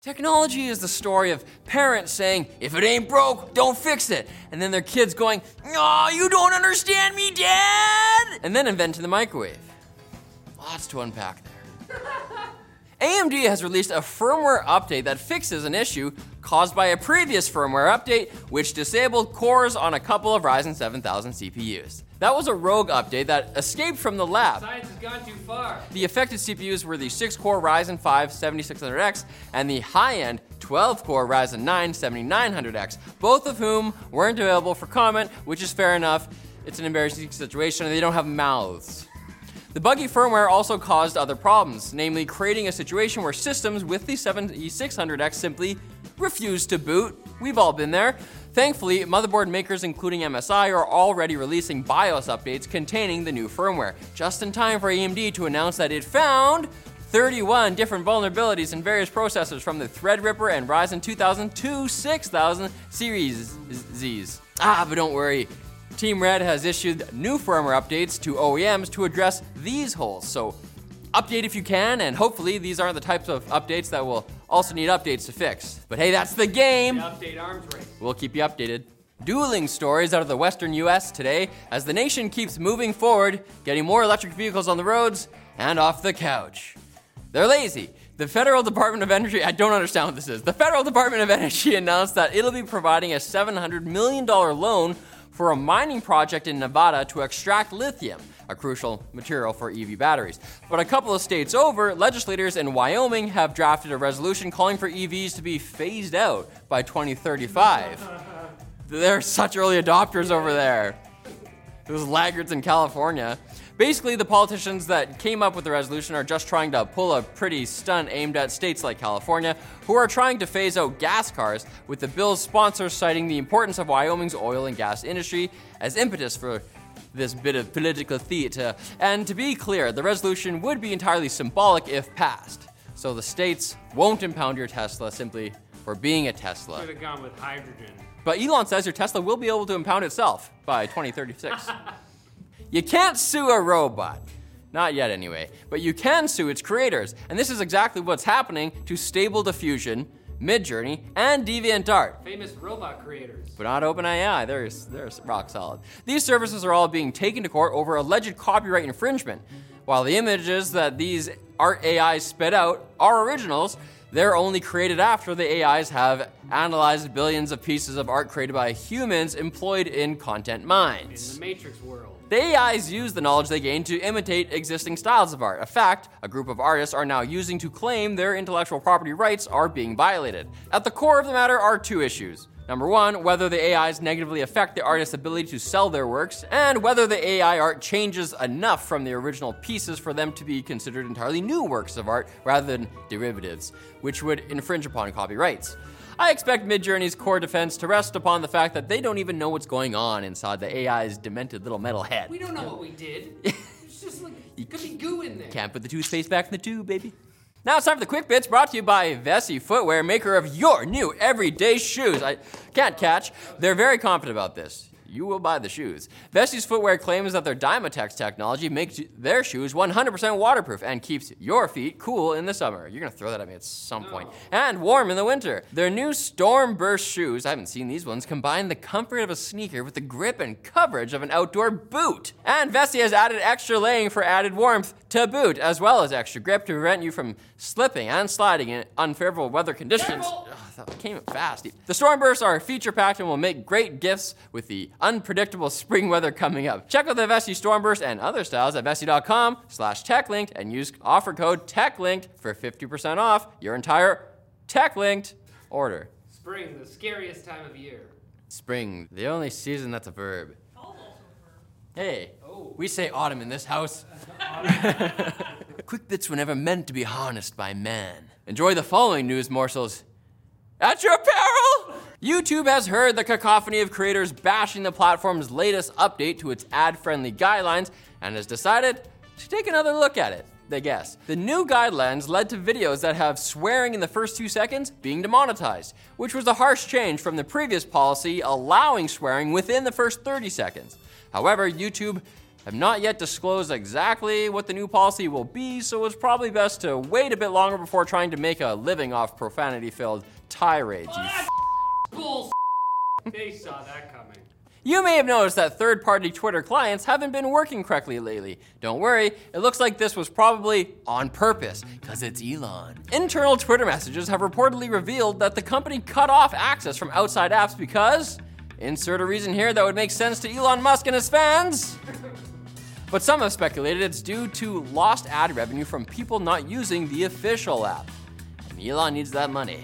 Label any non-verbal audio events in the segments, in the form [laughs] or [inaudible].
Technology is the story of parents saying, if it ain't broke, don't fix it. And then their kids going, Aw, you don't understand me, Dad! And then inventing the microwave. Lots to unpack there. [laughs] AMD has released a firmware update that fixes an issue caused by a previous firmware update, which disabled cores on a couple of Ryzen 7000 CPUs. That was a rogue update that escaped from the lab. Science has gone too far. The affected CPUs were the 6 core Ryzen 5 7600X and the high end 12 core Ryzen 9 7900X, both of whom weren't available for comment, which is fair enough. It's an embarrassing situation and they don't have mouths. The buggy firmware also caused other problems, namely creating a situation where systems with the 7600X simply refused to boot. We've all been there. Thankfully, motherboard makers including MSI are already releasing BIOS updates containing the new firmware, just in time for AMD to announce that it found 31 different vulnerabilities in various processors from the Threadripper and Ryzen 2002 6000 series Zs. Ah, but don't worry. Team Red has issued new firmware updates to OEMs to address these holes. So, update if you can, and hopefully these aren't the types of updates that will also need updates to fix. But hey, that's the game. Update arms race. We'll keep you updated. Dueling stories out of the western US today as the nation keeps moving forward, getting more electric vehicles on the roads and off the couch. They're lazy. The Federal Department of Energy, I don't understand what this is. The Federal Department of Energy [laughs] announced that it'll be providing a $700 million loan for a mining project in Nevada to extract lithium, a crucial material for EV batteries. But a couple of states over, legislators in Wyoming have drafted a resolution calling for EVs to be phased out by 2035. [laughs] They're such early adopters over there. Those laggards in California. Basically, the politicians that came up with the resolution are just trying to pull a pretty stunt aimed at states like California, who are trying to phase out gas cars, with the bill's sponsors citing the importance of Wyoming's oil and gas industry as impetus for this bit of political theater. And to be clear, the resolution would be entirely symbolic if passed. So the states won't impound your Tesla simply for being a Tesla. Should have gone with hydrogen. But Elon says your Tesla will be able to impound itself by 2036. [laughs] you can't sue a robot. Not yet, anyway. But you can sue its creators. And this is exactly what's happening to Stable Diffusion, Midjourney, and DeviantArt. Famous robot creators. But not OpenAI. They're, they're rock solid. These services are all being taken to court over alleged copyright infringement. While the images that these art AIs spit out are originals, they're only created after the AIs have analyzed billions of pieces of art created by humans employed in content mines. In the Matrix world. The AIs use the knowledge they gain to imitate existing styles of art. A fact a group of artists are now using to claim their intellectual property rights are being violated. At the core of the matter are two issues. Number one, whether the AIs negatively affect the artist's ability to sell their works, and whether the AI art changes enough from the original pieces for them to be considered entirely new works of art rather than derivatives, which would infringe upon copyrights. I expect Midjourney's core defense to rest upon the fact that they don't even know what's going on inside the AI's demented little metal head. We don't know what we did. [laughs] It's just like, you could be goo in there. Can't put the toothpaste back in the tube, baby. Now it's time for the quick bits brought to you by Vessi Footwear, maker of your new everyday shoes. I can't catch. They're very confident about this. You will buy the shoes. Vessi's footwear claims that their Dymatex technology makes their shoes 100% waterproof and keeps your feet cool in the summer. You're gonna throw that at me at some point. And warm in the winter. Their new Stormburst shoes, I haven't seen these ones, combine the comfort of a sneaker with the grip and coverage of an outdoor boot. And Vessi has added extra laying for added warmth to boot, as well as extra grip to prevent you from slipping and sliding in unfavorable weather conditions. Careful! Ugh, that came up fast. The Stormbursts are feature packed and will make great gifts with the unpredictable spring weather coming up. Check out the Vessi Stormburst and other styles at vessi.com slash techlinked and use offer code techlinked for 50% off your entire techlinked order. Spring, the scariest time of year. Spring, the only season that's a verb. Hey, Oh. we say autumn in this house. [laughs] Quick bits were never meant to be harnessed by man. Enjoy the following news morsels. At your peril! YouTube has heard the cacophony of creators bashing the platform's latest update to its ad friendly guidelines and has decided to take another look at it. They guess. The new guidelines led to videos that have swearing in the first two seconds being demonetized, which was a harsh change from the previous policy allowing swearing within the first 30 seconds. However, YouTube have not yet disclosed exactly what the new policy will be, so it's probably best to wait a bit longer before trying to make a living off profanity filled tirades. You f- they saw that coming. You may have noticed that third party Twitter clients haven't been working correctly lately. Don't worry, it looks like this was probably on purpose, because it's Elon. Internal Twitter messages have reportedly revealed that the company cut off access from outside apps because. Insert a reason here that would make sense to Elon Musk and his fans. But some have speculated it's due to lost ad revenue from people not using the official app. And Elon needs that money.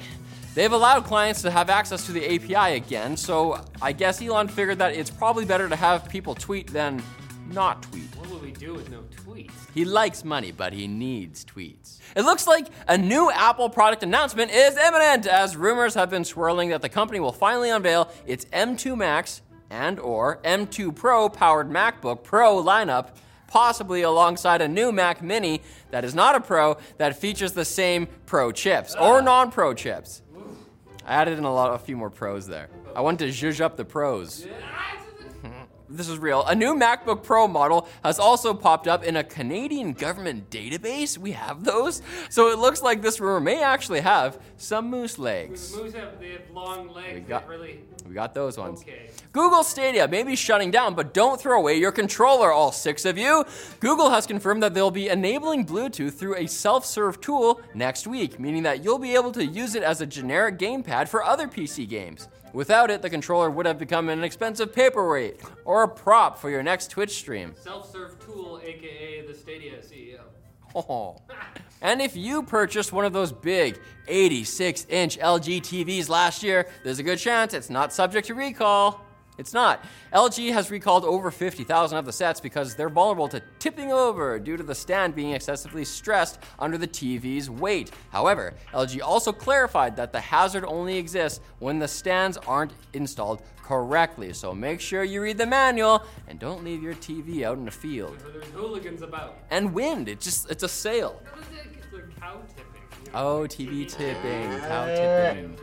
They've allowed clients to have access to the API again, so I guess Elon figured that it's probably better to have people tweet than not tweet. What will we do with no tweets? He likes money, but he needs tweets. It looks like a new Apple product announcement is imminent, as rumors have been swirling that the company will finally unveil its M2 Max and or M2 Pro powered MacBook Pro lineup, possibly alongside a new Mac Mini that is not a Pro that features the same Pro chips or ah. non-Pro chips. I added in a lot, a few more pros there. I want to zhuzh up the pros. This is real. A new MacBook Pro model has also popped up in a Canadian government database. We have those. So it looks like this rumor may actually have some moose legs. Moose have they have long legs. We got- really. We got those ones. Okay. Google Stadia may be shutting down, but don't throw away your controller, all six of you. Google has confirmed that they'll be enabling Bluetooth through a self serve tool next week, meaning that you'll be able to use it as a generic gamepad for other PC games. Without it, the controller would have become an expensive paperweight or a prop for your next Twitch stream. Self-serve tool, aka the Stadia CEO. Oh. [laughs] And if you purchased one of those big 86 inch LG TVs last year, there's a good chance it's not subject to recall. It's not. LG has recalled over 50,000 of the sets because they're vulnerable to tipping over due to the stand being excessively stressed under the TV's weight. However, LG also clarified that the hazard only exists when the stands aren't installed correctly. So make sure you read the manual and don't leave your TV out in the field. There's hooligans about. And wind, it's just it's a sail. It's like cow tipping. Oh, TV tipping, cow tipping.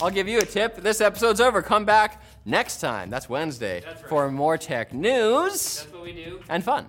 I'll give you a tip. This episode's over. Come back next time. That's Wednesday That's right. for more tech news That's what we do. and fun.